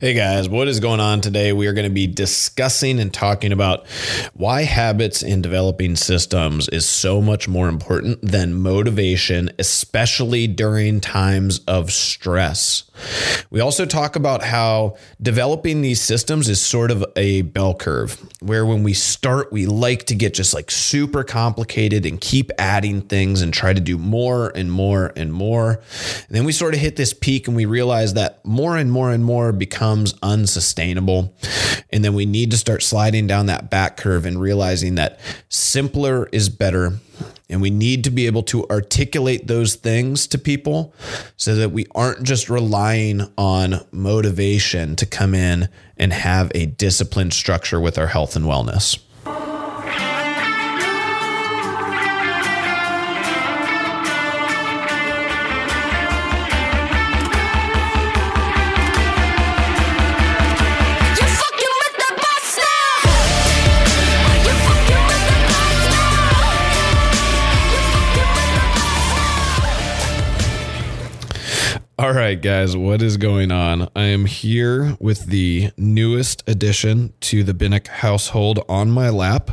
Hey guys, what is going on today? We are going to be discussing and talking about why habits in developing systems is so much more important than motivation, especially during times of stress. We also talk about how developing these systems is sort of a bell curve, where when we start, we like to get just like super complicated and keep adding things and try to do more and more and more. And then we sort of hit this peak and we realize that more and more and more becomes unsustainable. And then we need to start sliding down that back curve and realizing that simpler is better. And we need to be able to articulate those things to people so that we aren't just relying on motivation to come in and have a disciplined structure with our health and wellness. All right, guys, what is going on? I am here with the newest addition to the Binnick household on my lap.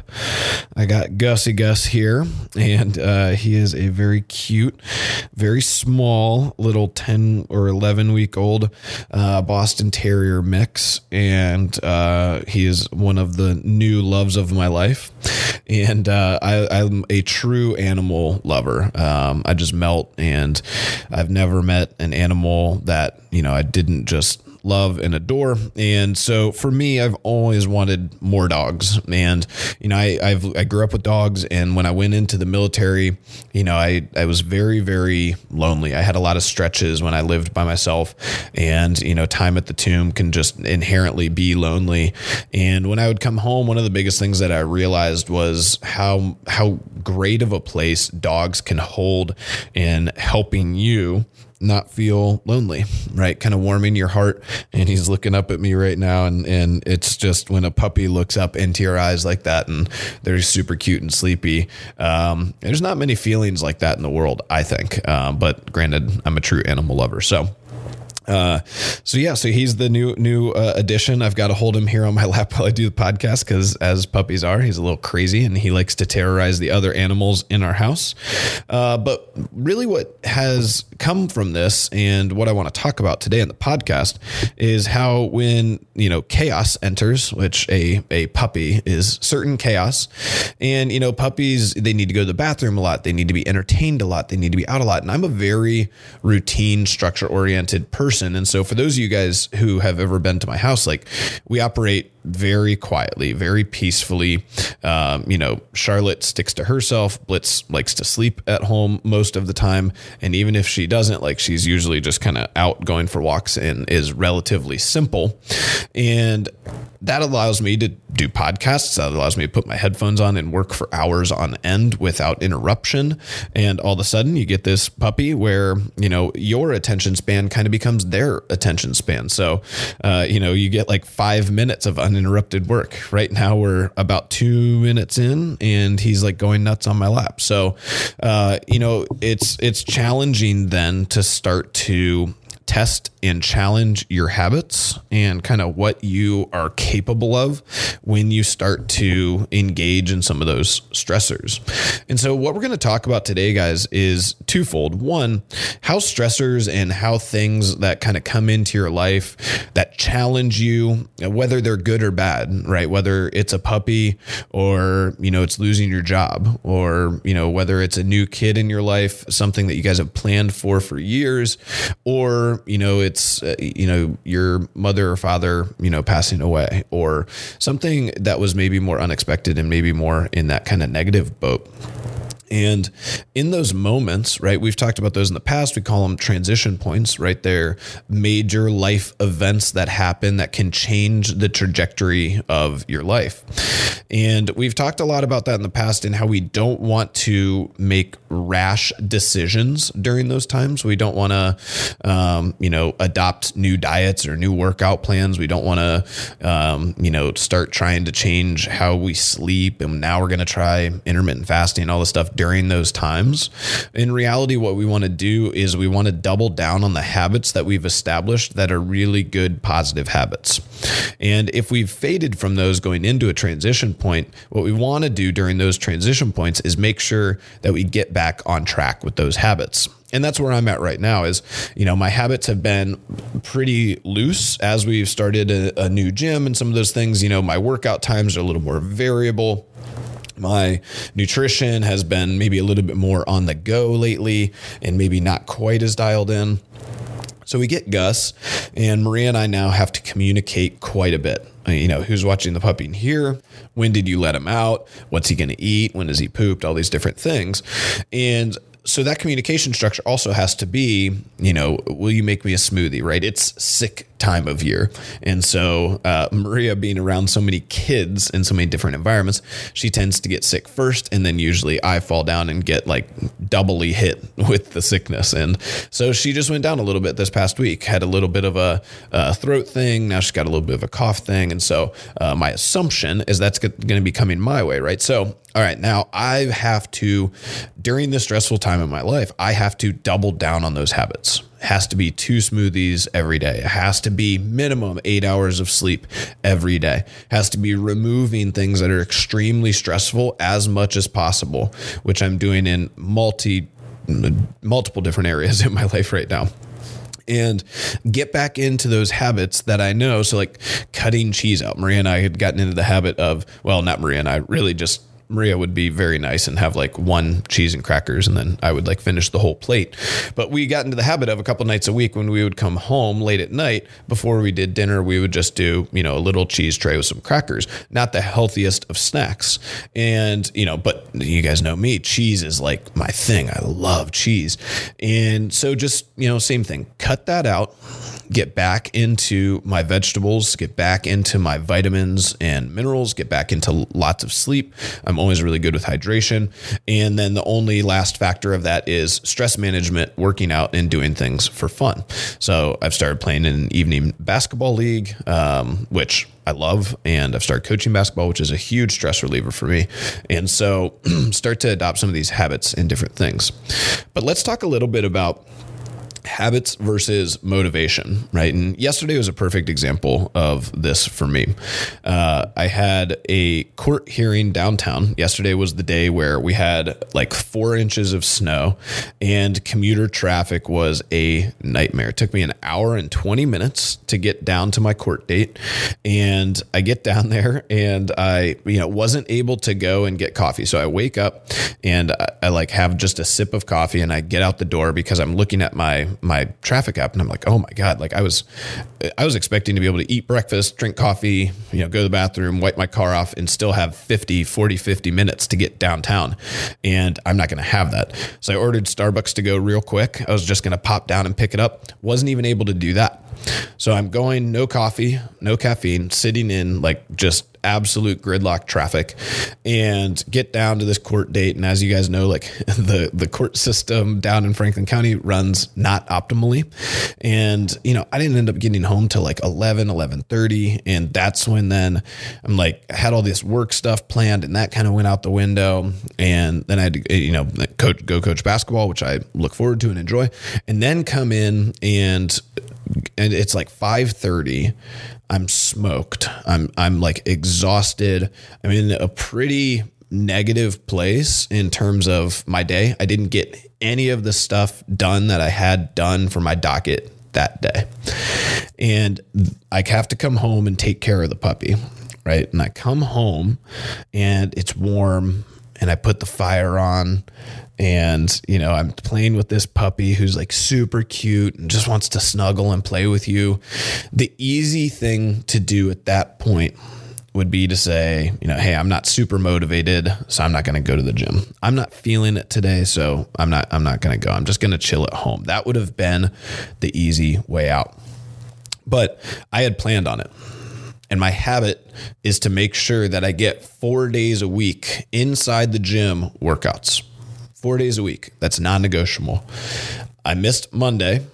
I got Gussie Gus here, and uh, he is a very cute, very small little 10 or 11 week old uh, Boston Terrier mix. And uh, he is one of the new loves of my life. And uh, I, am a true animal lover. Um, I just melt, and I've never met an animal animal that, you know, I didn't just love and adore. And so for me, I've always wanted more dogs. And, you know, I, I've, I grew up with dogs. And when I went into the military, you know, I, I was very, very lonely. I had a lot of stretches when I lived by myself. And, you know, time at the tomb can just inherently be lonely. And when I would come home, one of the biggest things that I realized was how, how great of a place dogs can hold in helping you not feel lonely, right? Kind of warming your heart. And he's looking up at me right now. And, and it's just when a puppy looks up into your eyes like that and they're super cute and sleepy. Um, there's not many feelings like that in the world, I think. Uh, but granted, I'm a true animal lover. So uh, so yeah, so he's the new new uh, addition. I've got to hold him here on my lap while I do the podcast because, as puppies are, he's a little crazy and he likes to terrorize the other animals in our house. Uh, but really, what has come from this and what I want to talk about today in the podcast is how when you know chaos enters, which a a puppy is certain chaos, and you know puppies they need to go to the bathroom a lot, they need to be entertained a lot, they need to be out a lot, and I'm a very routine, structure oriented person person. And so for those of you guys who have ever been to my house, like we operate very quietly, very peacefully. Um, you know, Charlotte sticks to herself. Blitz likes to sleep at home most of the time. And even if she doesn't, like she's usually just kind of out going for walks and is relatively simple. And that allows me to do podcasts. That allows me to put my headphones on and work for hours on end without interruption. And all of a sudden, you get this puppy where, you know, your attention span kind of becomes their attention span. So, uh, you know, you get like five minutes of uninterrupted work. Right now, we're about two minutes in, and he's like going nuts on my lap. So, uh, you know, it's it's challenging then to start to test and challenge your habits and kind of what you are capable of when you start to engage in some of those stressors. And so, what we're going to talk about today, guys, is twofold. One, how stressors and how things that kind of come into your life that challenge you, whether they're good or bad, right? Whether it's a puppy or, you know, it's losing your job or, you know, whether it's a new kid in your life, something that you guys have planned for for years, or you know it's uh, you know your mother or father you know passing away or something that was maybe more unexpected and maybe more in that kind of negative boat and in those moments, right, we've talked about those in the past. We call them transition points, right? They're major life events that happen that can change the trajectory of your life. And we've talked a lot about that in the past and how we don't want to make rash decisions during those times. We don't want to, um, you know, adopt new diets or new workout plans. We don't want to, um, you know, start trying to change how we sleep. And now we're going to try intermittent fasting, and all this stuff during those times. In reality, what we want to do is we want to double down on the habits that we've established that are really good positive habits. And if we've faded from those going into a transition point, what we want to do during those transition points is make sure that we get back on track with those habits and that's where I'm at right now is, you know, my habits have been pretty loose as we've started a, a, new gym and some of those things, you know, my workout times are a little more variable. My nutrition has been maybe a little bit more on the go lately and maybe not quite as dialed in. So we get Gus, and Maria and I now have to communicate quite a bit. Uh, you know, who's watching the puppy in here? When did you let him out? What's he going to eat? When has he pooped? All these different things. And so that communication structure also has to be, you know, will you make me a smoothie, right? It's sick time of year. And so, uh, Maria being around so many kids in so many different environments, she tends to get sick first. And then usually I fall down and get like doubly hit with the sickness. And so she just went down a little bit this past week, had a little bit of a, a throat thing. Now she's got a little bit of a cough thing. And so, uh, my assumption is that's going to be coming my way, right? So, all right, now I have to, during this stressful time in my life, I have to double down on those habits has to be two smoothies every day. It has to be minimum eight hours of sleep every day. It has to be removing things that are extremely stressful as much as possible, which I'm doing in multi multiple different areas in my life right now and get back into those habits that I know. So, like cutting cheese out. Maria and I had gotten into the habit of, well, not Maria and I, really just Maria would be very nice and have like one cheese and crackers, and then I would like finish the whole plate. But we got into the habit of a couple nights a week when we would come home late at night before we did dinner, we would just do, you know, a little cheese tray with some crackers. Not the healthiest of snacks. And, you know, but you guys know me, cheese is like my thing. I love cheese. And so just, you know, same thing, cut that out get back into my vegetables, get back into my vitamins and minerals, get back into lots of sleep. I'm always really good with hydration. And then the only last factor of that is stress management, working out, and doing things for fun. So I've started playing in an evening basketball league, um, which I love, and I've started coaching basketball, which is a huge stress reliever for me. And so start to adopt some of these habits and different things. But let's talk a little bit about habits versus motivation, right? And yesterday was a perfect example of this for me. Uh, I had a court hearing downtown. Yesterday was the day where we had like four inches of snow and commuter traffic was a nightmare. It took me an hour and 20 minutes to get down to my court date. And I get down there and I, you know, wasn't able to go and get coffee. So I wake up and I, I like have just a sip of coffee and I get out the door because I'm looking at my my traffic app and I'm like, oh my God, like I was, I was expecting to be able to eat breakfast, drink coffee, you know, go to the bathroom, wipe my car off and still have 50, 40, 50 minutes to get downtown. And I'm not going to have that. So I ordered Starbucks to go real quick. I was just going to pop down and pick it up. Wasn't even able to do that. So I'm going no coffee, no caffeine, sitting in like just absolute gridlock traffic and get down to this court date. And as you guys know like the the court system down in Franklin County runs not optimally. And you know I didn't end up getting home till like 11 11:30 and that's when then I'm like I had all this work stuff planned and that kind of went out the window. And then I had to you know coach go coach basketball which I look forward to and enjoy and then come in and and it's like 5:30. I'm smoked. I'm I'm like exhausted. I'm in a pretty negative place in terms of my day. I didn't get any of the stuff done that I had done for my docket that day. And I have to come home and take care of the puppy, right? And I come home and it's warm and I put the fire on and you know i'm playing with this puppy who's like super cute and just wants to snuggle and play with you. The easy thing to do at that point would be to say you know hey i'm not super motivated so i'm not going to go to the gym. I'm not feeling it today so i'm not i'm not going to go. I'm just going to chill at home. That would have been the easy way out. But i had planned on it. And my habit is to make sure that I get four days a week inside the gym workouts four days a week. That's non negotiable. I missed Monday.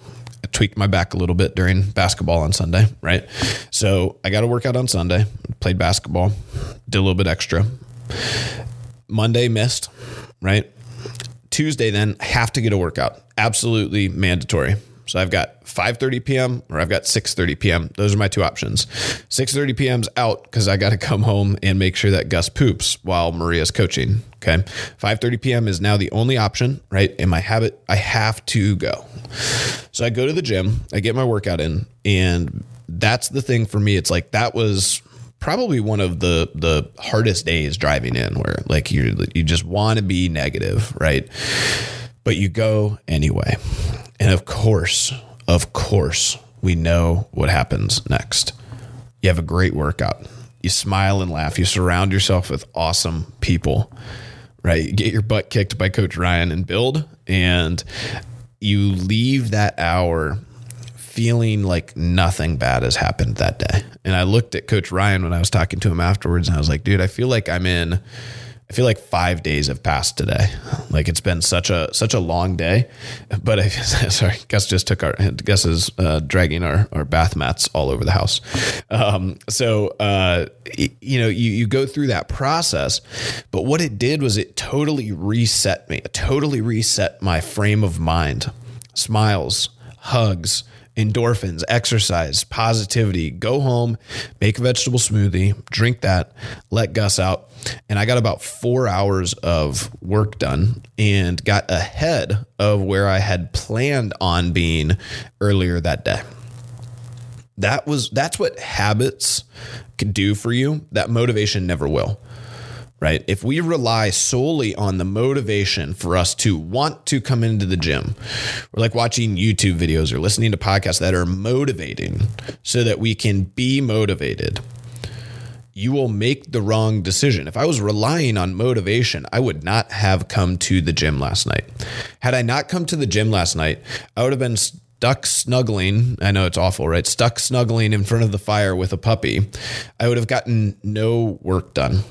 I tweaked my back a little bit during basketball on Sunday, right? So I got to work out on Sunday, played basketball, did a little bit extra. Monday missed, right? Tuesday, then have to get a workout. Absolutely mandatory. So I've got 5:30 p.m. or I've got 6:30 p.m. Those are my two options. 6:30 p.m.'s out because I got to come home and make sure that Gus poops while Maria's coaching. Okay, 5:30 p.m. is now the only option, right? In my habit, I have to go. So I go to the gym, I get my workout in, and that's the thing for me. It's like that was probably one of the the hardest days driving in, where like you you just want to be negative, right? But you go anyway. And of course, of course, we know what happens next. You have a great workout. You smile and laugh. You surround yourself with awesome people, right? You get your butt kicked by Coach Ryan and build, and you leave that hour feeling like nothing bad has happened that day. And I looked at Coach Ryan when I was talking to him afterwards, and I was like, dude, I feel like I'm in I feel like five days have passed today. Like it's been such a such a long day. But I sorry, Gus just took our Gus is uh, dragging our our bath mats all over the house. Um, so uh, you know you you go through that process, but what it did was it totally reset me. It totally reset my frame of mind. Smiles, hugs, endorphins, exercise, positivity, go home, make a vegetable smoothie, drink that, let Gus out. And I got about four hours of work done and got ahead of where I had planned on being earlier that day. That was that's what habits can do for you. That motivation never will right? If we rely solely on the motivation for us to want to come into the gym, we're like watching YouTube videos or listening to podcasts that are motivating so that we can be motivated. You will make the wrong decision. If I was relying on motivation, I would not have come to the gym last night. Had I not come to the gym last night, I would have been stuck snuggling. I know it's awful, right? Stuck snuggling in front of the fire with a puppy. I would have gotten no work done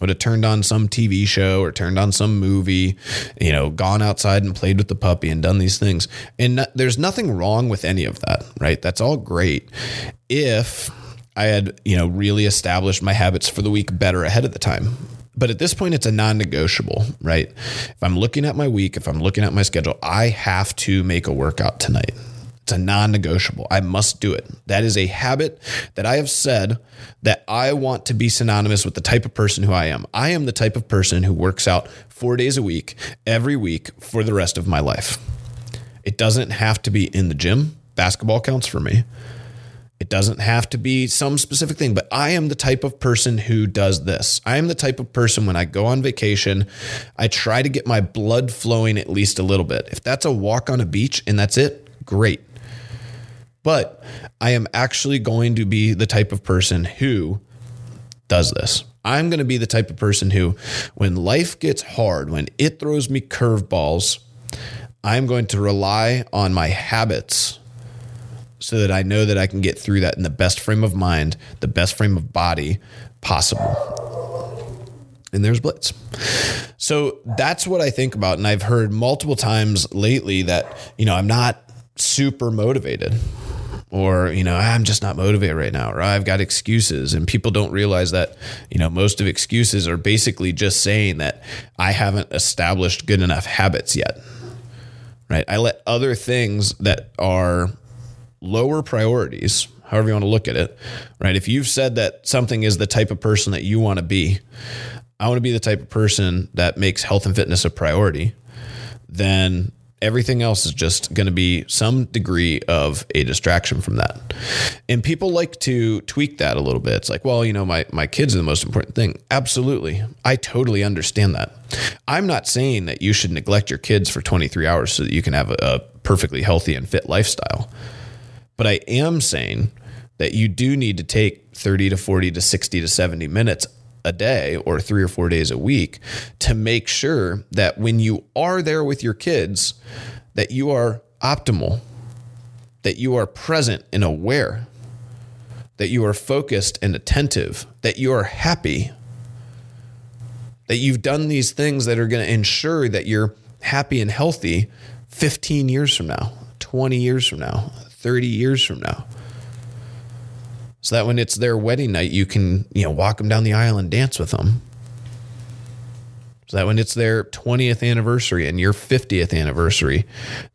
would have turned on some TV show or turned on some movie, you know, gone outside and played with the puppy and done these things. And no, there's nothing wrong with any of that, right? That's all great. If I had, you know, really established my habits for the week better ahead of the time. But at this point, it's a non negotiable, right? If I'm looking at my week, if I'm looking at my schedule, I have to make a workout tonight. It's a non negotiable. I must do it. That is a habit that I have said that I want to be synonymous with the type of person who I am. I am the type of person who works out four days a week, every week for the rest of my life. It doesn't have to be in the gym. Basketball counts for me. It doesn't have to be some specific thing, but I am the type of person who does this. I am the type of person when I go on vacation, I try to get my blood flowing at least a little bit. If that's a walk on a beach and that's it, great. But I am actually going to be the type of person who does this. I'm going to be the type of person who, when life gets hard, when it throws me curveballs, I'm going to rely on my habits so that I know that I can get through that in the best frame of mind, the best frame of body possible. And there's Blitz. So that's what I think about. And I've heard multiple times lately that, you know, I'm not super motivated or you know ah, i'm just not motivated right now or ah, i've got excuses. And people don't realize that you know most of excuses are basically just saying that i haven't established good enough habits yet right? I let other things that are lower priorities however you want to look at it right? If you've said that something is the type of person that you want to be i want to be the type of person that makes health and fitness a priority then everything else is just going to be some degree of a distraction from that. And people like to tweak that a little bit. It's like, well, you know, my my kids are the most important thing. Absolutely. I totally understand that. I'm not saying that you should neglect your kids for 23 hours so that you can have a, a perfectly healthy and fit lifestyle. But I am saying that you do need to take 30 to 40 to 60 to 70 minutes a day or three or four days a week to make sure that when you are there with your kids, that you are optimal, that you are present and aware, that you are focused and attentive, that you are happy, that you've done these things that are going to ensure that you're happy and healthy 15 years from now, 20 years from now, 30 years from now so that when it's their wedding night, you can, you know, walk them down the aisle and dance with them. so that when it's their 20th anniversary and your 50th anniversary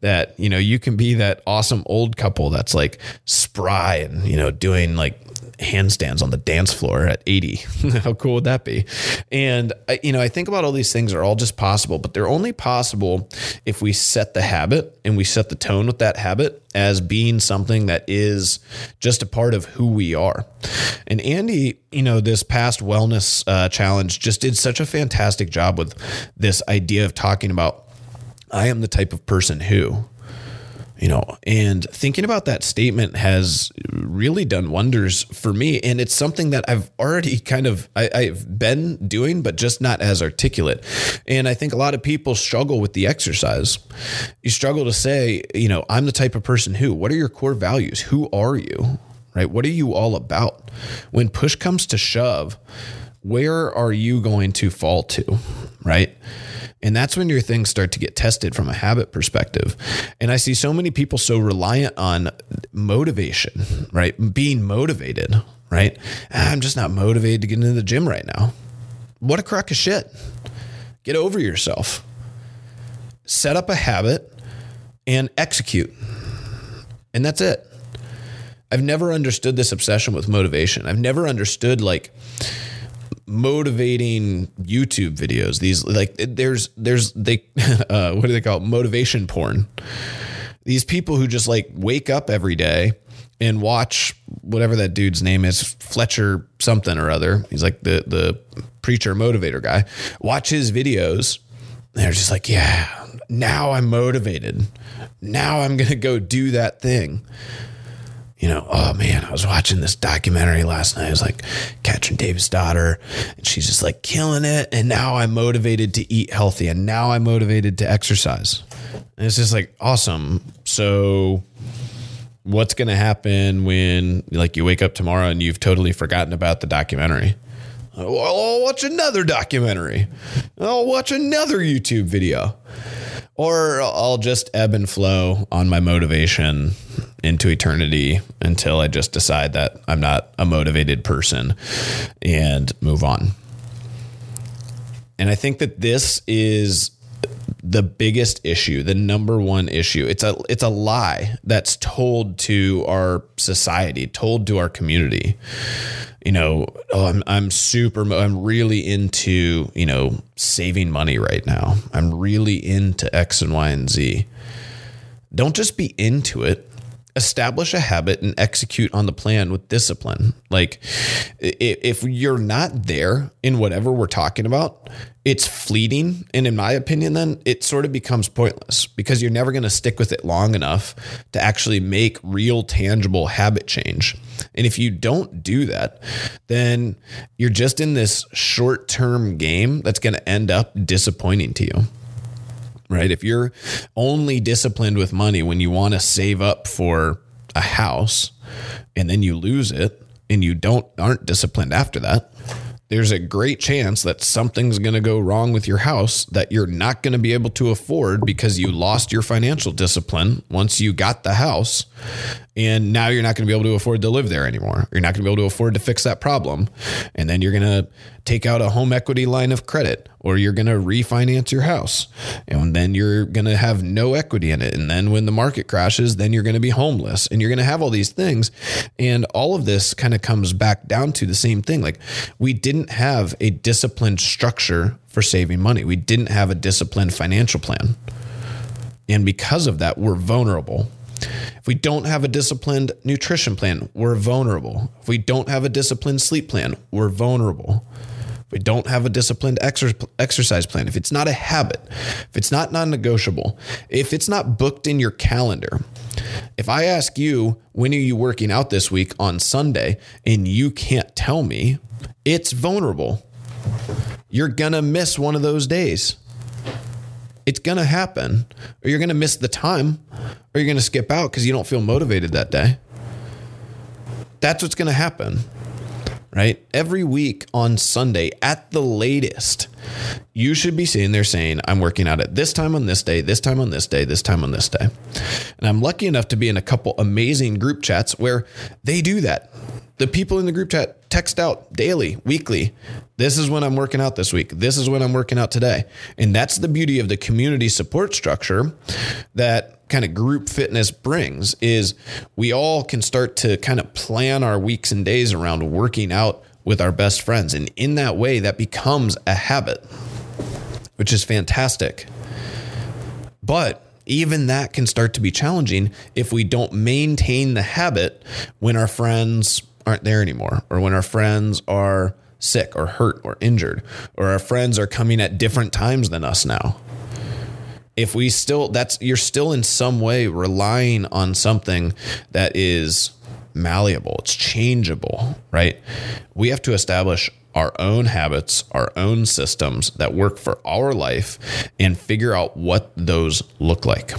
that you know you can be that awesome old couple that's like spry and you know doing like handstands on the dance floor at 80 how cool would that be? And you know i think about all these things are all just possible but they're only possible if we set the habit and we set the tone with that habit as being something that is just a part of who we are. And andy you know this past wellness uh, challenge just did such a fantastic job with this idea of talking about I am the type of person who, you know, and thinking about that statement has really done wonders for me. And it's something that I've already kind of, I, have been doing, but just not as articulate. And I think a lot of people struggle with the exercise. You struggle to say, you know, I'm the type of person who, what are your core values? Who are you? Right? What are you all about? When push comes to shove, where are you going to fall to? Right. And that's when your things start to get tested from a habit perspective. And I see so many people so reliant on motivation, right? Being motivated, right? Ah, I'm just not motivated to get into the gym right now. What a crock of shit. Get over yourself. Set up a habit and execute. And that's it. I've never understood this obsession with motivation. I've never understood like motivating YouTube videos. These like there's there's they uh, what do they call it? motivation porn? These people who just like wake up every day and watch whatever that dude's name is, Fletcher something or other. He's like the the preacher motivator guy. Watch his videos. They're just like, yeah, now I'm motivated. Now I'm gonna go do that thing you know, oh man, I was watching this documentary last night. It was like Katrin Davis' daughter, and she's just like killing it. And now I'm motivated to eat healthy, and now I'm motivated to exercise. And it's just like awesome. So, what's going to happen when like you wake up tomorrow and you've totally forgotten about the documentary? I'll watch another documentary. I'll watch another YouTube video. Or I'll just ebb and flow on my motivation into eternity until I just decide that I'm not a motivated person and move on. And I think that this is the biggest issue, the number one issue. It's a it's a lie that's told to our society, told to our community. You know, oh, I'm I'm super I'm really into, you know, saving money right now. I'm really into X and Y and Z. Don't just be into it establish a habit and execute on the plan with discipline. Like if you're not there in whatever we're talking about, it's fleeting. And in my opinion, then it sort of becomes pointless because you're never going to stick with it long enough to actually make real, tangible habit change. And if you don't do that, then you're just in this short term game that's going to end up disappointing to you right? If you're only disciplined with money when you want to save up for a house and then you lose it and you don't aren't disciplined after that, there's a great chance that something's going to go wrong with your house that you're not going to be able to afford because you lost your financial discipline once you got the house. And now you're not going to be able to afford to live there anymore. You're not going to be able to afford to fix that problem. And then you're going to take out a home equity line of credit or you're going to refinance your house. And then you're going to have no equity in it. And then when the market crashes, then you're going to be homeless and you're going to have all these things. And all of this kind of comes back down to the same thing. Like we didn't have a disciplined structure for saving money, we didn't have a disciplined financial plan. And because of that, we're vulnerable. If we don't have a disciplined nutrition plan, we're vulnerable. If we don't have a disciplined sleep plan, we're vulnerable If we don't have a disciplined exer- exercise plan, if it's not a habit, if it's not non negotiable, if it's not booked in your calendar, if I ask you, when are you working out this week on Sunday, and you can't tell me, it's vulnerable. You're going to miss one of those days. It's going to happen, or you're going to miss the time, or you're going to skip out because you don't feel motivated that day. That's what's going to happen right? Every week on Sunday at the latest, you should be sitting there saying, I'm working out at this time on this day, this time on this day, this time on this day. And I'm lucky enough to be in a couple amazing group chats where they do that. The people in the group chat text out daily, weekly. This is when I'm working out this week. This is when I'm working out today. And that's the beauty of the community support structure that kind of group fitness brings is we all can start to kind of plan our weeks and days around working out with our best friends. And in that way, that becomes a habit, which is fantastic. But even that can start to be challenging if we don't maintain the habit when our friends aren't there anymore, or when our friends are sick or hurt or injured, or our friends are coming at different times than us now. If we still, that's, you're still in some way relying on something that is malleable, it's changeable, right? We have to establish our own habits, our own systems that work for our life and figure out what those look like.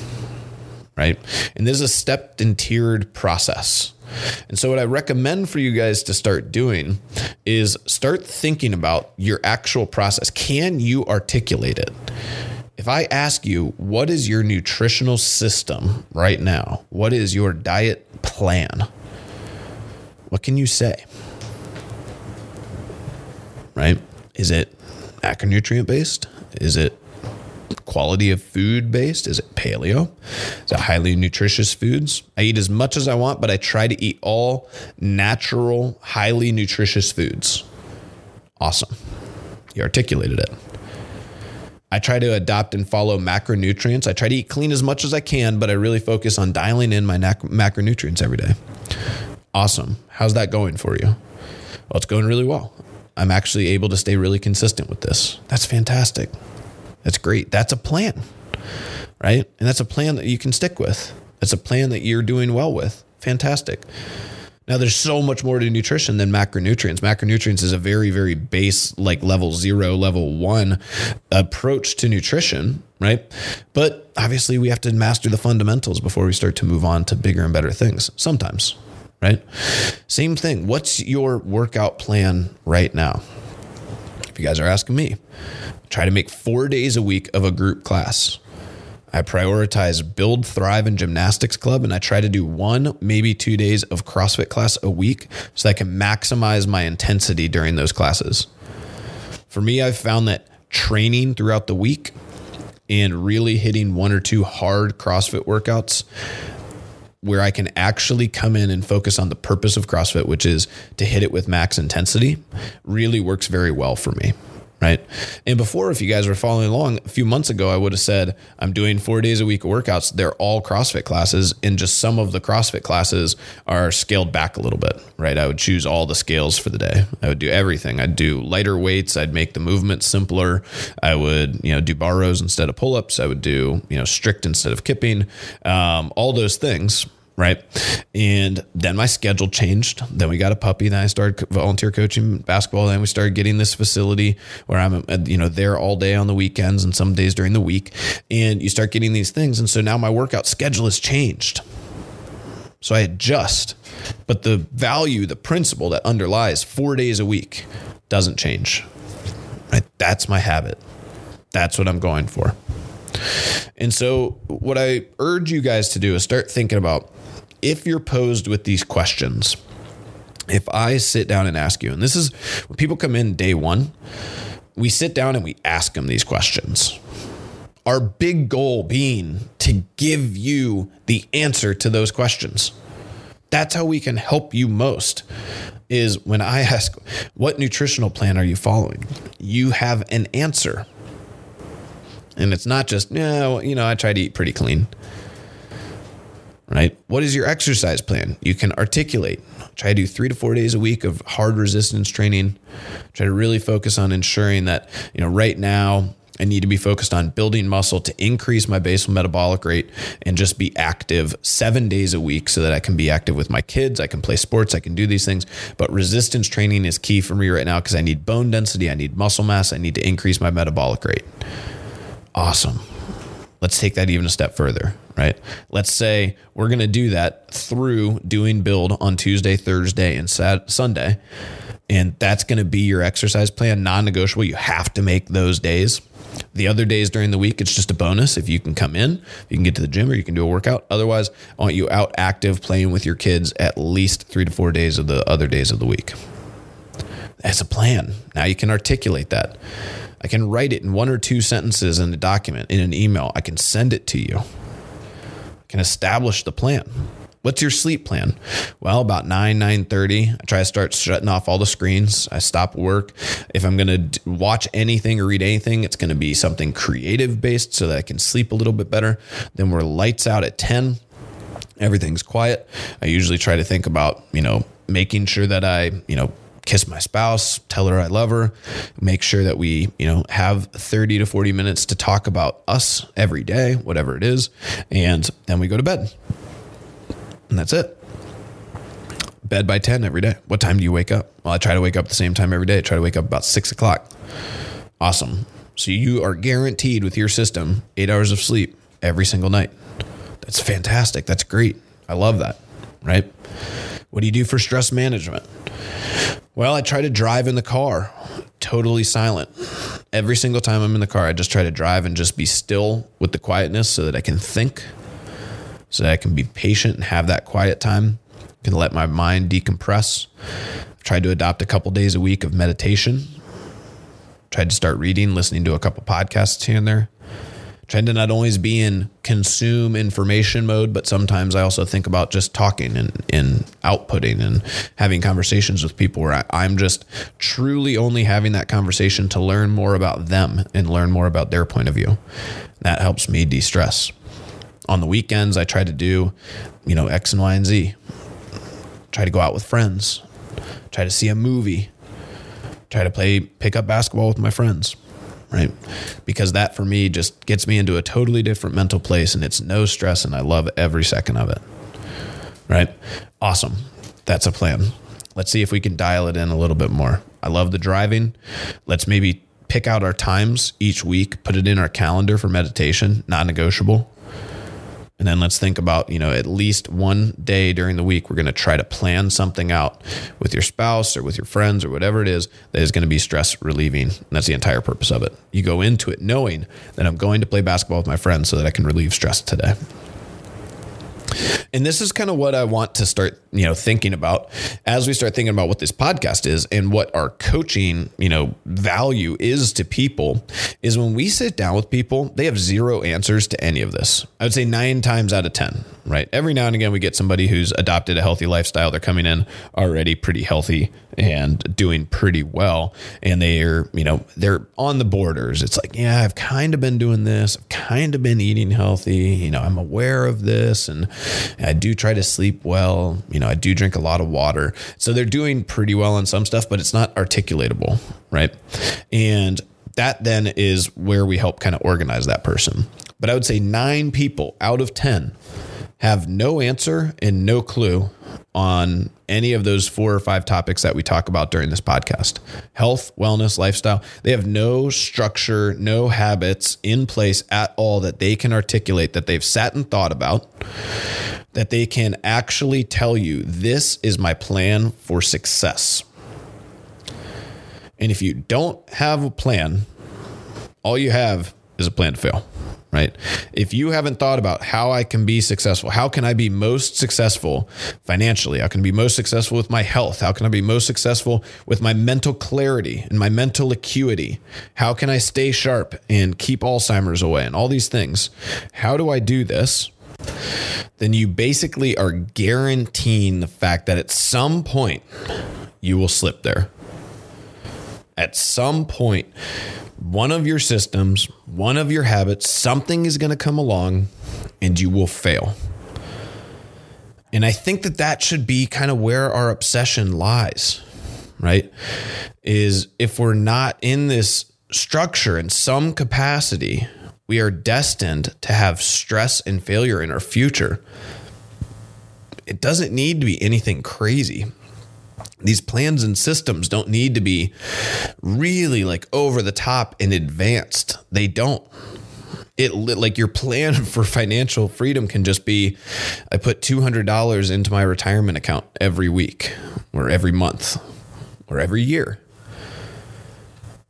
Right. And this is a stepped and tiered process. And so, what I recommend for you guys to start doing is start thinking about your actual process. Can you articulate it? If I ask you, what is your nutritional system right now? What is your diet plan? What can you say? Right? Is it macronutrient based? Is it quality of food based? Is it paleo? Is it highly nutritious foods? I eat as much as I want, but I try to eat all natural, highly nutritious foods. Awesome. You articulated it. I try to adopt and follow macronutrients. I try to eat clean as much as I can, but I really focus on dialing in my macronutrients every day. Awesome. How's that going for you? Well, it's going really well. I'm actually able to stay really consistent with this. That's fantastic. That's great. That's a plan, right? And that's a plan that you can stick with. That's a plan that you're doing well with. Fantastic. Now, there's so much more to nutrition than macronutrients. Macronutrients is a very, very base, like level zero, level one approach to nutrition, right? But obviously, we have to master the fundamentals before we start to move on to bigger and better things sometimes, right? Same thing. What's your workout plan right now? If you guys are asking me, try to make four days a week of a group class. I prioritize Build, Thrive, and Gymnastics Club, and I try to do one, maybe two days of CrossFit class a week so I can maximize my intensity during those classes. For me, I've found that training throughout the week and really hitting one or two hard CrossFit workouts where I can actually come in and focus on the purpose of CrossFit, which is to hit it with max intensity, really works very well for me right? And before, if you guys were following along, a few months ago, I would have said, I'm doing four days a week of workouts. They're all CrossFit classes, and just some of the CrossFit classes are scaled back a little bit, right? I would choose all the scales for the day. I would do everything. I'd do lighter weights. I'd make the movement simpler. I would, you know, do bar rows instead of pull ups. I would do, you know, strict instead of kipping, um, all those things right? And then my schedule changed. Then we got a puppy. Then I started volunteer coaching basketball. Then we started getting this facility where I'm, uh, you know, there all day on the weekends and some days during the week. And you start getting these things. And so now my workout schedule has changed. So I adjust, but the value, the principle that underlies four days a week doesn't change. Right? That's my habit. That's what I'm going for. And so, what I urge you guys to do is start thinking about if you're posed with these questions, if I sit down and ask you, and this is when people come in day one, we sit down and we ask them these questions. Our big goal being to give you the answer to those questions. That's how we can help you most. Is when I ask, What nutritional plan are you following? You have an answer. And it's not just, no, you know, I try to eat pretty clean right? What is your exercise plan? You can articulate. Try to do three to four days a week of hard resistance training. Try to really focus on ensuring that, you know, right now I need to be focused on building muscle to increase my basal metabolic rate and just be active seven days a week so that I can be active with my kids. I can play sports. I can do these things. But resistance training is key for me right now because I need bone density. I need muscle mass. I need to increase my metabolic rate. Awesome. Let's take that even a step further right? Let's say we're going to do that through doing build on Tuesday, Thursday, and Sat- Sunday. And that's going to be your exercise plan, non negotiable. You have to make those days. The other days during the week, it's just a bonus. If you can come in, you can get to the gym or you can do a workout. Otherwise, I want you out active playing with your kids at least three to four days of the other days of the week. That's a plan. Now you can articulate that. I can write it in one or two sentences in a document, in an email. I can send it to you. I can establish the plan. What's your sleep plan? Well, about 9, 9.30, I try to start shutting off all the screens. I stop work. If I'm going to watch anything or read anything, it's going to be something creative based so that I can sleep a little bit better. Then we're lights out at 10. Everything's quiet. I usually try to think about, you know, making sure that I, you know, kiss my spouse, tell her I love her, make sure that we, you know, have 30 to 40 minutes to talk about us every day, whatever it is. And then we go to bed. And that's it. Bed by 10 every day. What time do you wake up? Well, I try to wake up the same time every day. I try to wake up about six o'clock. Awesome. So you are guaranteed with your system eight hours of sleep every single night. That's fantastic. That's great. I love that. Right. What do you do for stress management? Well, I try to drive in the car totally silent. Every single time I'm in the car, I just try to drive and just be still with the quietness so that I can think so that I can be patient and have that quiet time. I can let my mind decompress. I've tried to adopt a couple days a week of meditation. Tried to start reading, listening to a couple podcasts here and there. Trying to not always be in consume information mode, but sometimes I also think about just talking and, and outputting and having conversations with people where I, I'm just truly only having that conversation to learn more about them and learn more about their point of view. That helps me de stress on the weekends, I try to do, you know, X and Y and Z. Try to go out with friends. Try to see a movie. Try to play pick up basketball with my friends. Right. Because that for me just gets me into a totally different mental place and it's no stress and I love every second of it. Right. Awesome. That's a plan. Let's see if we can dial it in a little bit more. I love the driving. Let's maybe pick out our times each week, put it in our calendar for meditation, non negotiable. And then let's think about, you know, at least one day during the week, we're going to try to plan something out with your spouse or with your friends or whatever it is that is going to be stress relieving. And that's the entire purpose of it. You go into it knowing that I'm going to play basketball with my friends so that I can relieve stress today. And this is kind of what I want to start, you know, thinking about as we start thinking about what this podcast is and what our coaching, you know, value is to people is when we sit down with people, they have zero answers to any of this. I would say 9 times out of 10, right? Every now and again we get somebody who's adopted a healthy lifestyle, they're coming in already pretty healthy and doing pretty well and they're, you know, they're on the borders. It's like, yeah, I've kind of been doing this, I've kind of been eating healthy, you know, I'm aware of this and I do try to sleep well. You know, I do drink a lot of water. So they're doing pretty well on some stuff, but it's not articulatable, right? And that then is where we help kind of organize that person. But I would say nine people out of 10 have no answer and no clue on any of those four or five topics that we talk about during this podcast health, wellness, lifestyle. They have no structure, no habits in place at all that they can articulate that they've sat and thought about, that they can actually tell you, this is my plan for success. And if you don't have a plan, all you have is a plan to fail right? If you haven't thought about how I can be successful, how can I be most successful financially? How can I be most successful with my health? How can I be most successful with my mental clarity and my mental acuity? How can I stay sharp and keep Alzheimer's away and all these things? How do I do this? Then you basically are guaranteeing the fact that at some point you will slip there. At some point, one of your systems, one of your habits, something is going to come along and you will fail. And I think that that should be kind of where our obsession lies, right? Is if we're not in this structure in some capacity, we are destined to have stress and failure in our future. It doesn't need to be anything crazy these plans and systems don't need to be really like over the top and advanced. They don't. It like your plan for financial freedom can just be I put $200 into my retirement account every week or every month. or every year.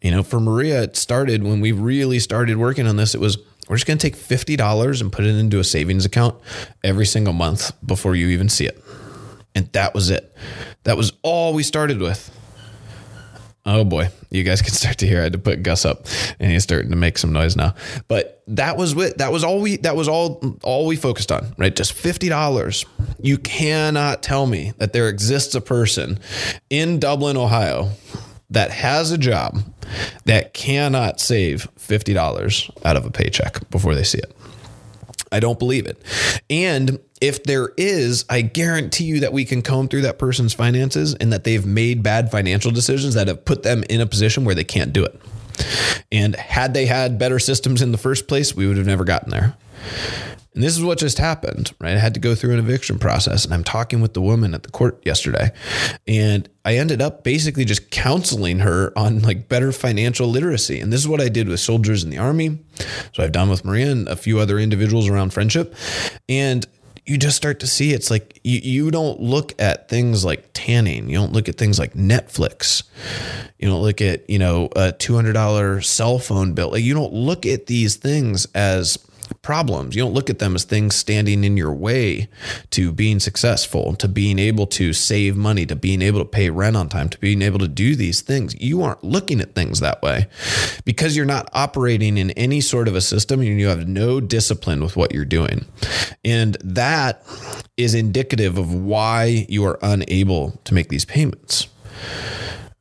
You know, for Maria, it started when we really started working on this. It was we're just going to take $50 and put it into a savings account every single month before you even see it. And that was it. That was all we started with. Oh boy, you guys can start to hear. I had to put Gus up, and he's starting to make some noise now. But that was what that was all we that was all all we focused on, right? Just fifty dollars. You cannot tell me that there exists a person in Dublin, Ohio, that has a job that cannot save fifty dollars out of a paycheck before they see it. I don't believe it. And if there is, I guarantee you that we can comb through that person's finances and that they've made bad financial decisions that have put them in a position where they can't do it. And had they had better systems in the first place, we would have never gotten there. And this is what just happened, right? I had to go through an eviction process and I'm talking with the woman at the court yesterday. And I ended up basically just counseling her on like better financial literacy. And this is what I did with soldiers in the army. So I've done with Maria and a few other individuals around friendship. And you just start to see it's like you, you don't look at things like tanning. You don't look at things like Netflix. You don't look at, you know, a $200 cell phone bill. Like you don't look at these things as problems. You don't look at them as things standing in your way to being successful, to being able to save money, to being able to pay rent on time, to being able to do these things. You aren't looking at things that way because you're not operating in any sort of a system and you have no discipline with what you're doing. And that is indicative of why you are unable to make these payments.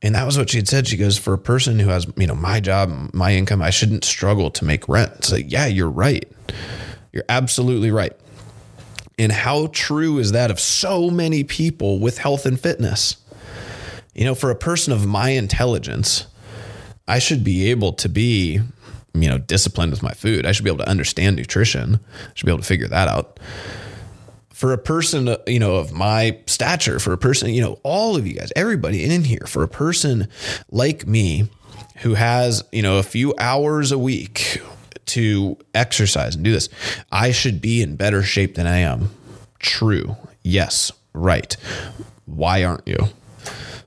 And that was what she had said. She goes, for a person who has, you know, my job, my income, I shouldn't struggle to make rent. So yeah, you're right. You're absolutely right. And how true is that of so many people with health and fitness? You know, for a person of my intelligence, I should be able to be, you know, disciplined with my food. I should be able to understand nutrition. I should be able to figure that out for a person, you know, of my stature, for a person, you know, all of you guys, everybody in here, for a person like me who has, you know, a few hours a week to exercise and do this, I should be in better shape than I am. True. Yes. Right. Why aren't you?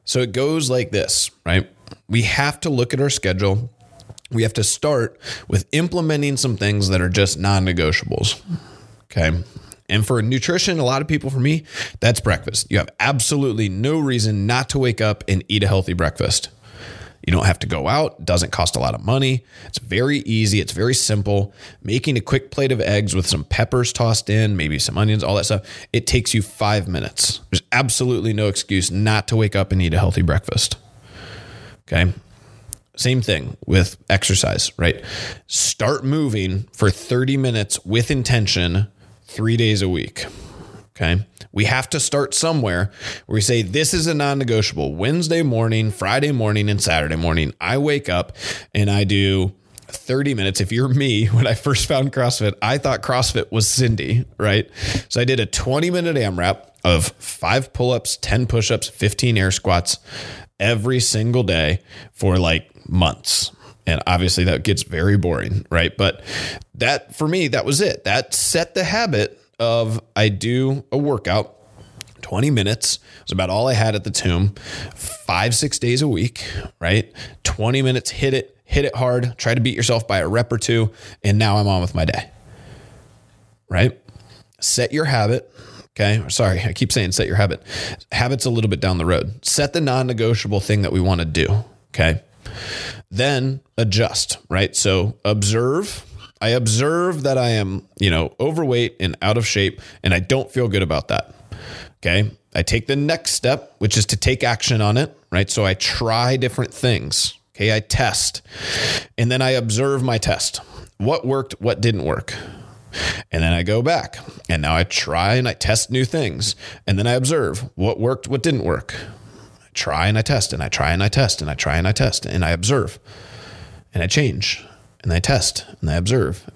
So it goes like this, right? We have to look at our schedule. We have to start with implementing some things that are just non negotiables. Okay. And for nutrition, a lot of people, for me, that's breakfast. You have absolutely no reason not to wake up and eat a healthy breakfast. You don't have to go out, doesn't cost a lot of money. It's very easy, it's very simple. Making a quick plate of eggs with some peppers tossed in, maybe some onions, all that stuff, it takes you five minutes. There's absolutely no excuse not to wake up and eat a healthy breakfast. Okay. Same thing with exercise, right? Start moving for 30 minutes with intention three days a week. Okay. We have to start somewhere where we say, this is a non negotiable Wednesday morning, Friday morning, and Saturday morning. I wake up and I do 30 minutes. If you're me, when I first found CrossFit, I thought CrossFit was Cindy, right? So I did a 20 minute AMRAP of five pull ups, 10 push ups, 15 air squats every single day for like months. And obviously that gets very boring, right? But that for me, that was it. That set the habit of I do a workout 20 minutes was about all I had at the tomb, five, six days a week, right? 20 minutes, hit it, hit it hard, try to beat yourself by a rep or two. And now I'm on with my day, right? Set your habit. Okay. Sorry, I keep saying set your habit. Habit's a little bit down the road. Set the non negotiable thing that we want to do. Okay. Then adjust, right? So observe. I observe that I am, you know, overweight and out of shape, and I don't feel good about that. Okay. I take the next step, which is to take action on it, right? So I try different things. Okay. I test and then I observe my test. What worked? What didn't work? And then I go back and now I try and I test new things. And then I observe what worked, what didn't work try and I test and I try and I test and I try and I test and I observe and I change and I test and I observe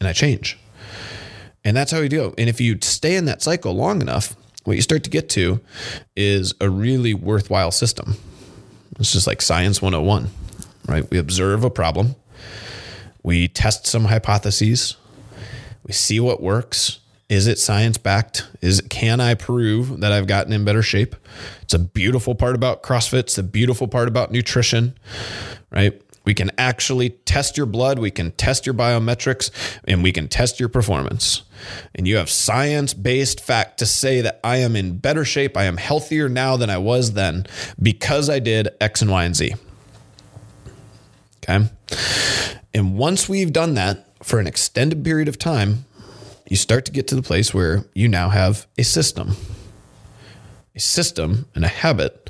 and I change. And that's how you do. And if you stay in that cycle long enough, what you start to get to is a really worthwhile system. It's just like science 101, right? We observe a problem, we test some hypotheses, we see what works, Is it science backed? Is can I prove that I've gotten in better shape? It's a beautiful part about CrossFit. It's a beautiful part about nutrition, right? We can actually test your blood, we can test your biometrics, and we can test your performance. And you have science based fact to say that I am in better shape, I am healthier now than I was then because I did X and Y and Z. Okay. And once we've done that for an extended period of time, you start to get to the place where you now have a system. A system and a habit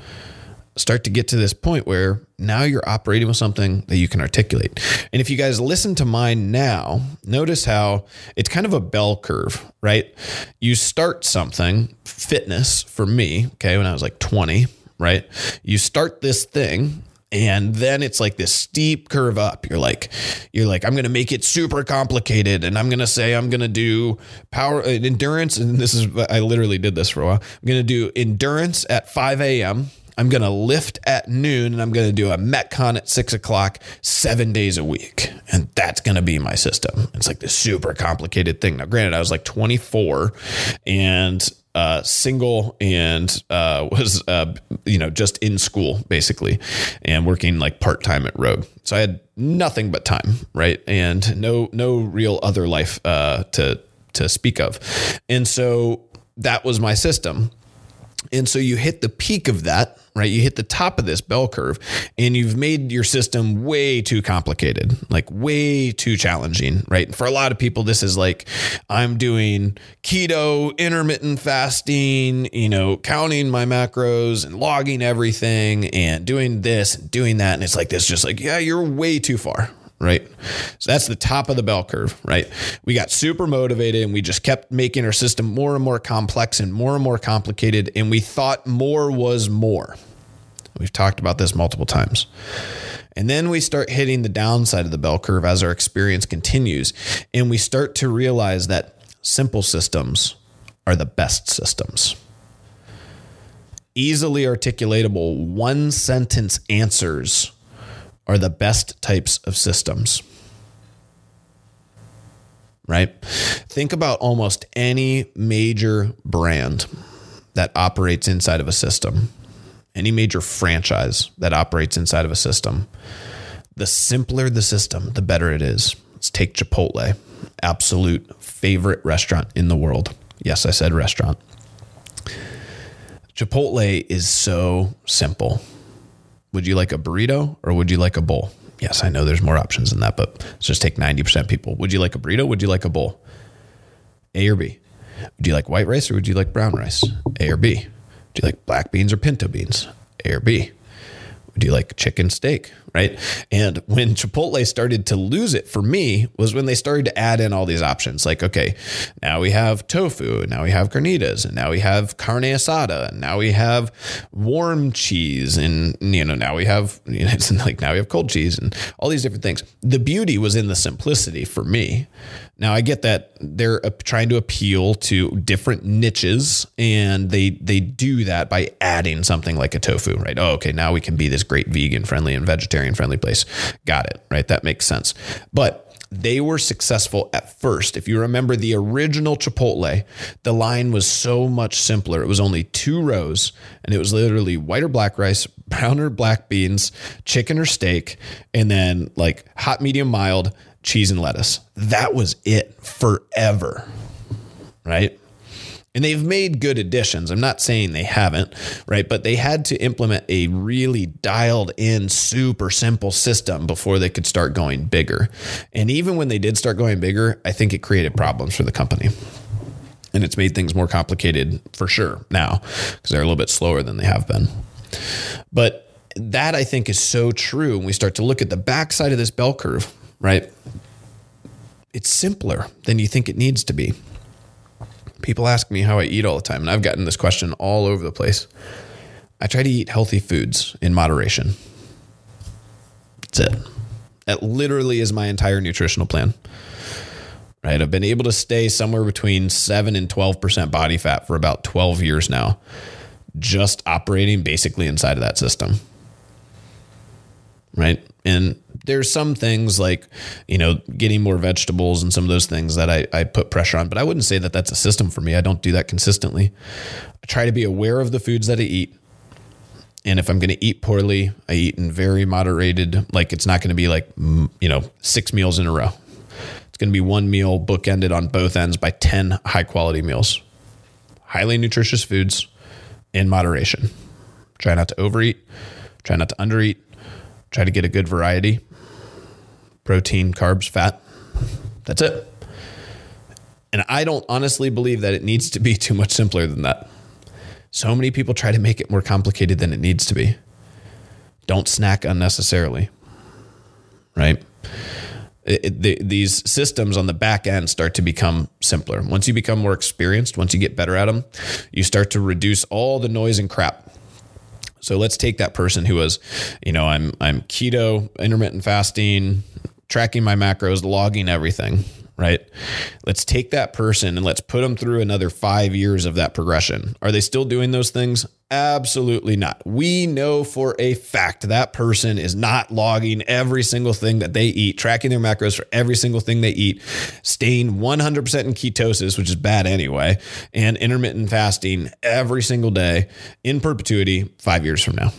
start to get to this point where now you're operating with something that you can articulate. And if you guys listen to mine now, notice how it's kind of a bell curve, right? You start something, fitness for me, okay, when I was like 20, right? You start this thing and then it's like this steep curve up you're like you're like i'm going to make it super complicated and i'm going to say i'm going to do power uh, endurance and this is i literally did this for a while i'm going to do endurance at 5 a.m I'm going to lift at noon and I'm going to do a Metcon at six o'clock, seven days a week. And that's going to be my system. It's like this super complicated thing. Now, granted, I was like 24 and uh, single and uh, was, uh, you know, just in school basically and working like part time at Rogue. So I had nothing but time, right? And no, no real other life uh, to, to speak of. And so that was my system. And so you hit the peak of that, right? You hit the top of this bell curve and you've made your system way too complicated, like way too challenging, right? For a lot of people, this is like, I'm doing keto, intermittent fasting, you know, counting my macros and logging everything and doing this, and doing that. And it's like, this just like, yeah, you're way too far, right? So that's the top of the bell curve, right? We got super motivated and we just kept making our system more and more complex and more and more complicated. And we thought more was more. We've talked about this multiple times. And then we start hitting the downside of the bell curve as our experience continues. And we start to realize that simple systems are the best systems. Easily articulatable, one sentence answers are the best types of systems. Right? Think about almost any major brand that operates inside of a system, any major franchise that operates inside of a system. The simpler the system, the better it is. Let's take Chipotle, absolute favorite restaurant in the world. Yes, I said restaurant. Chipotle is so simple. Would you like a burrito or would you like a bowl? Yes, I know there's more options than that, but let's just take 90% people. Would you like a burrito? Would you like a bowl? A or B? Would you like white rice or would you like brown rice? A or B? Would you like black beans or pinto beans? A or B? Would you like chicken steak? Right. And when Chipotle started to lose it for me was when they started to add in all these options. Like, okay, now we have tofu, now we have carnitas, and now we have carne asada, and now we have warm cheese, and you know, now we have you know, it's like now we have cold cheese and all these different things. The beauty was in the simplicity for me. Now I get that they're trying to appeal to different niches, and they they do that by adding something like a tofu, right? Oh, okay, now we can be this great vegan friendly and vegetarian friendly place. Got it, right? That makes sense. But they were successful at first. If you remember the original Chipotle, the line was so much simpler. It was only two rows, and it was literally white or black rice, brown or black beans, chicken or steak, and then like hot, medium, mild cheese and lettuce. That was it forever. Right. And they've made good additions. I'm not saying they haven't, right? But they had to implement a really dialed in, super simple system before they could start going bigger. And even when they did start going bigger, I think it created problems for the company. And it's made things more complicated for sure now because they're a little bit slower than they have been. But that I think is so true. When we start to look at the backside of this bell curve, right? It's simpler than you think it needs to be. People ask me how I eat all the time, and I've gotten this question all over the place. I try to eat healthy foods in moderation. That's it. That literally is my entire nutritional plan. Right? I've been able to stay somewhere between 7 and 12% body fat for about 12 years now, just operating basically inside of that system right? And there's some things like, you know, getting more vegetables and some of those things that I, I put pressure on, but I wouldn't say that that's a system for me. I don't do that consistently. I try to be aware of the foods that I eat. And if I'm going to eat poorly, I eat in very moderated, like it's not going to be like, you know, six meals in a row. It's going to be one meal bookended on both ends by 10 high quality meals. Highly nutritious foods in moderation. Try not to overeat, try not to undereat, try to get a good variety protein, carbs, fat. That's it. And I don't honestly believe that it needs to be too much simpler than that. So many people try to make it more complicated than it needs to be. Don't snack unnecessarily, right? It, the, these systems on the back end start to become simpler. Once you become more experienced, once you get better at them, you start to reduce all the noise and crap so let's take that person who was, you know, I'm I'm keto, intermittent fasting, tracking my macros, logging everything, right? Let's take that person and let's put them through another 5 years of that progression. Are they still doing those things? Absolutely not. We know for a fact that person is not logging every single thing that they eat, tracking their macros for every single thing they eat, staying 100% in ketosis, which is bad anyway, and intermittent fasting every single day in perpetuity five years from now.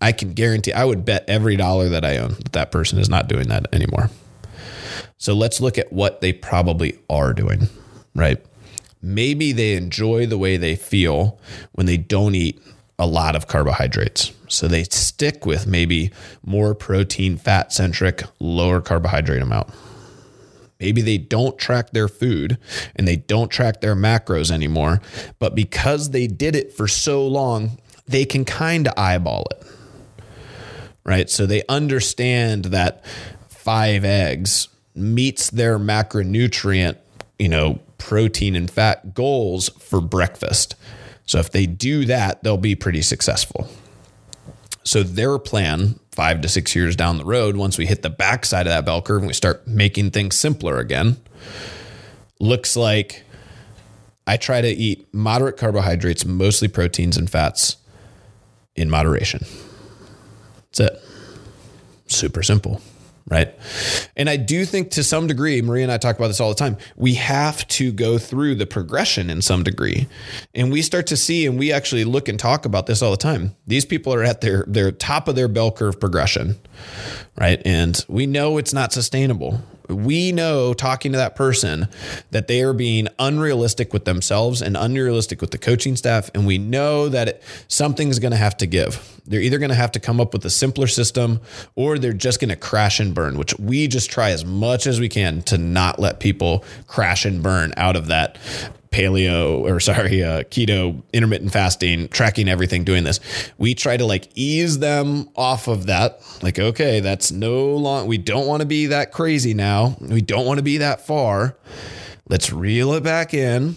I can guarantee, I would bet every dollar that I own that that person is not doing that anymore. So let's look at what they probably are doing, right? Maybe they enjoy the way they feel when they don't eat a lot of carbohydrates. So they stick with maybe more protein, fat centric, lower carbohydrate amount. Maybe they don't track their food and they don't track their macros anymore, but because they did it for so long, they can kind of eyeball it. Right? So they understand that 5 eggs meets their macronutrient, you know, protein and fat goals for breakfast. So if they do that, they'll be pretty successful. So their plan, five to six years down the road, once we hit the backside of that bell curve and we start making things simpler again, looks like I try to eat moderate carbohydrates, mostly proteins and fats in moderation. That's it. Super simple right? And I do think to some degree, Maria and I talk about this all the time, we have to go through the progression in some degree. And we start to see, and we actually look and talk about this all the time. These people are at their, their top of their bell curve progression, right? And we know it's not sustainable we know talking to that person that they are being unrealistic with themselves and unrealistic with the coaching staff. And we know that it, something's going to have to give. They're either going to have to come up with a simpler system or they're just going to crash and burn, which we just try as much as we can to not let people crash and burn out of that paleo or sorry, uh, keto, intermittent fasting, tracking everything, doing this. We try to like ease them off of that. Like, okay, that's no long, we don't want to be that crazy now. We don't want to be that far. Let's reel it back in,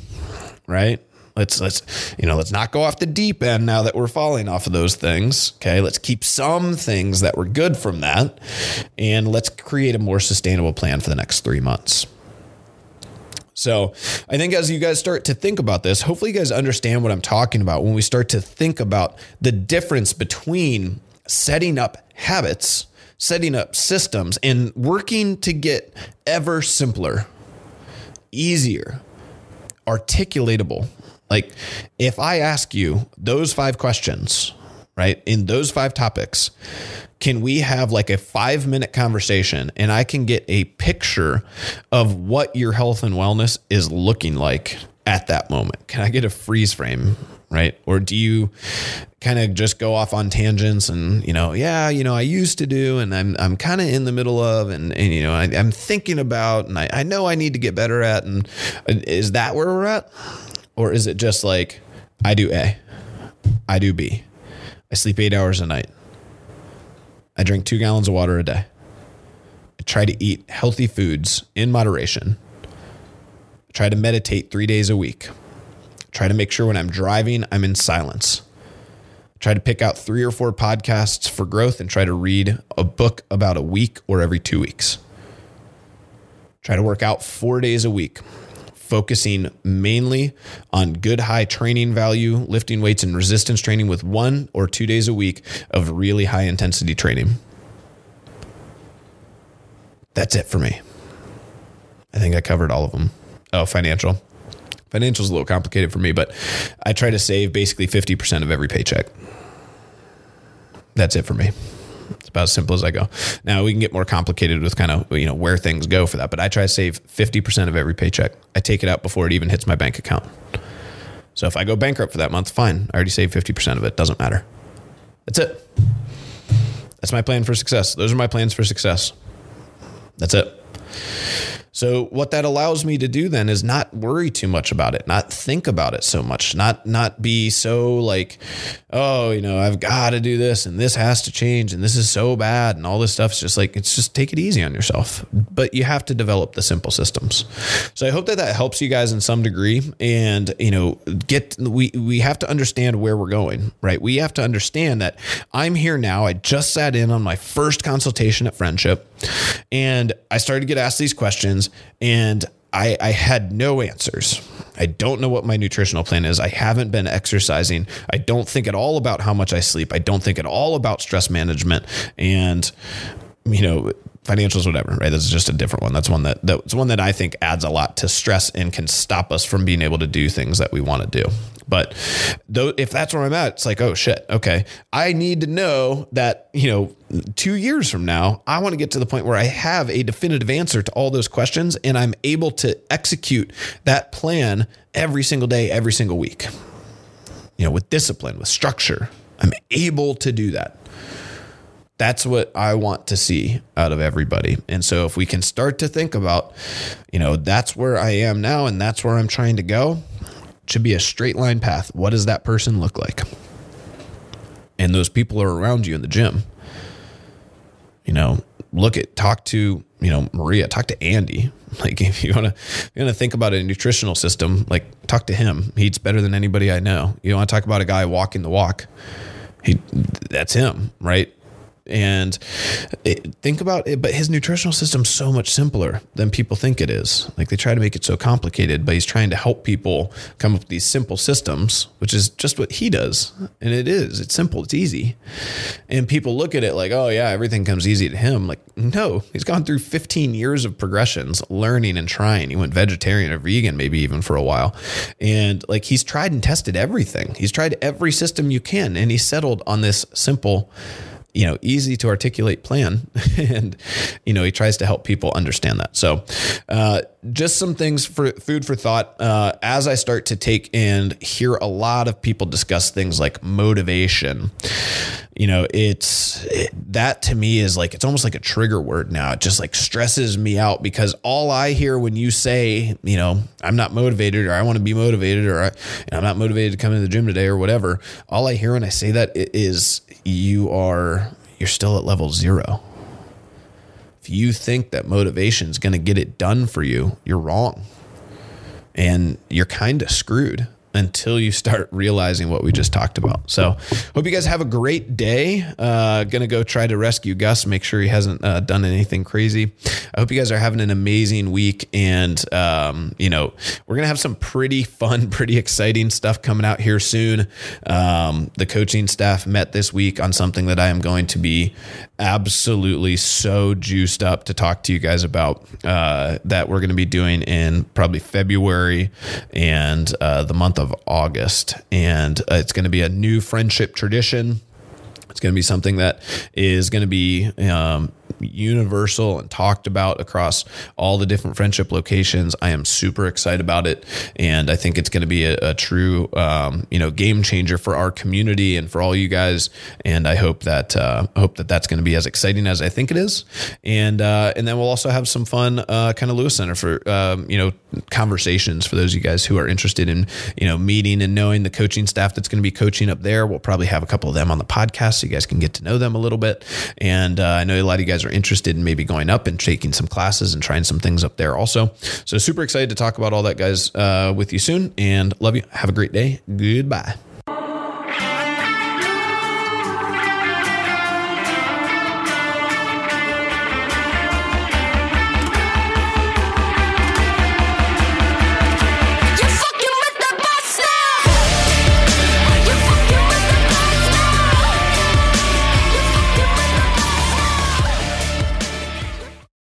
right? Let's let's you know let's not go off the deep end now that we're falling off of those things. Okay, let's keep some things that were good from that, and let's create a more sustainable plan for the next three months. So I think as you guys start to think about this, hopefully you guys understand what I'm talking about when we start to think about the difference between setting up habits, setting up systems, and working to get ever simpler, easier, articulatable. Like if I ask you those five questions, right, in those five topics, can we have like a five minute conversation and I can get a picture of what your health and wellness is looking like at that moment? Can I get a freeze frame? Right. Or do you kind of just go off on tangents and, you know, yeah, you know, I used to do and I'm, I'm kind of in the middle of and, and you know, I, am thinking about and I, I know I need to get better at. And is that where we're at? Or is it just like, I do A, I do B, I sleep eight hours a night. I drink two gallons of water a day. I try to eat healthy foods in moderation. I try to meditate three days a week. I try to make sure when I'm driving, I'm in silence. I try to pick out three or four podcasts for growth and try to read a book about a week or every two weeks. Try to work out four days a week focusing mainly on good high training value, lifting weights and resistance training with one or two days a week of really high intensity training. That's it for me. I think I covered all of them. Oh, financial. Financial is a little complicated for me, but I try to save basically 50% of every paycheck. That's it for me. About as simple as I go. Now we can get more complicated with kind of you know where things go for that, but I try to save 50% of every paycheck. I take it out before it even hits my bank account. So if I go bankrupt for that month, fine. I already saved 50% of it. Doesn't matter. That's it. That's my plan for success. Those are my plans for success. That's it. So what that allows me to do then is not worry too much about it, not think about it so much, not not be so like, oh, you know, I've got to do this and this has to change and this is so bad and all this stuff. It's just like it's just take it easy on yourself. But you have to develop the simple systems. So I hope that that helps you guys in some degree and, you know, get we we have to understand where we're going, right? We have to understand that I'm here now. I just sat in on my first consultation at Friendship and I started to get asked these questions and I, I had no answers. I don't know what my nutritional plan is. I haven't been exercising. I don't think at all about how much I sleep. I don't think at all about stress management. And, you know, financials, whatever, right? That's just a different one. That's one that that's one that I think adds a lot to stress and can stop us from being able to do things that we want to do. But though, if that's where I'm at, it's like, oh shit, okay. I need to know that, you know, two years from now, I want to get to the point where I have a definitive answer to all those questions and I'm able to execute that plan every single day, every single week. You know, with discipline, with structure. I'm able to do that. That's what I want to see out of everybody. And so if we can start to think about, you know, that's where I am now and that's where I'm trying to go, should be a straight line path. What does that person look like? And those people are around you in the gym. You know, look at talk to, you know, Maria, talk to Andy. Like if you want to you want to think about a nutritional system, like talk to him. He eats better than anybody I know. You want to talk about a guy walking the walk. He that's him, right? And it, think about it, but his nutritional system's so much simpler than people think it is. Like they try to make it so complicated, but he's trying to help people come up with these simple systems, which is just what he does. And it is, it's simple, it's easy. And people look at it like, oh, yeah, everything comes easy to him. Like, no, he's gone through 15 years of progressions, learning and trying. He went vegetarian or vegan, maybe even for a while. And like he's tried and tested everything, he's tried every system you can, and he settled on this simple you know easy to articulate plan and you know he tries to help people understand that. So uh, just some things for food for thought. Uh, as i start to take and hear a lot of people discuss things like motivation you know it's it, that to me is like it's almost like a trigger word now. It just like stresses me out because all i hear when you say you know i'm not motivated or i want to be motivated or I, i'm not motivated to come into the gym today or whatever all i hear when i say that is you are you're still at level zero. If you think that motivation is going to get it done for you you're wrong. And you're kind of screwed until you start realizing what we just talked about. So, hope you guys have a great day. Uh, gonna go try to rescue Gus, make sure he hasn't uh, done anything crazy. I hope you guys are having an amazing week, and um, you know we're gonna have some pretty fun, pretty exciting stuff coming out here soon. Um, the coaching staff met this week on something that I am going to be absolutely so juiced up to talk to you guys about. Uh, that we're gonna be doing in probably February and uh, the month of August. And uh, it's going to be a new friendship tradition. It's going to be something that is going to be um, universal and talked about across all the different friendship locations. I am super excited about it, and I think it's going to be a, a true, um, you know, game changer for our community and for all you guys. And I hope that uh, hope that that's going to be as exciting as I think it is. And uh, and then we'll also have some fun, uh, kind of Lewis Center for um, you know conversations for those of you guys who are interested in you know meeting and knowing the coaching staff that's going to be coaching up there. We'll probably have a couple of them on the podcast so you guys can get to know them a little bit. And uh, I know a lot of you guys are interested in maybe going up and taking some classes and trying some things up there also. So super excited to talk about all that, guys, uh, with you soon. And love you. Have a great day. Goodbye.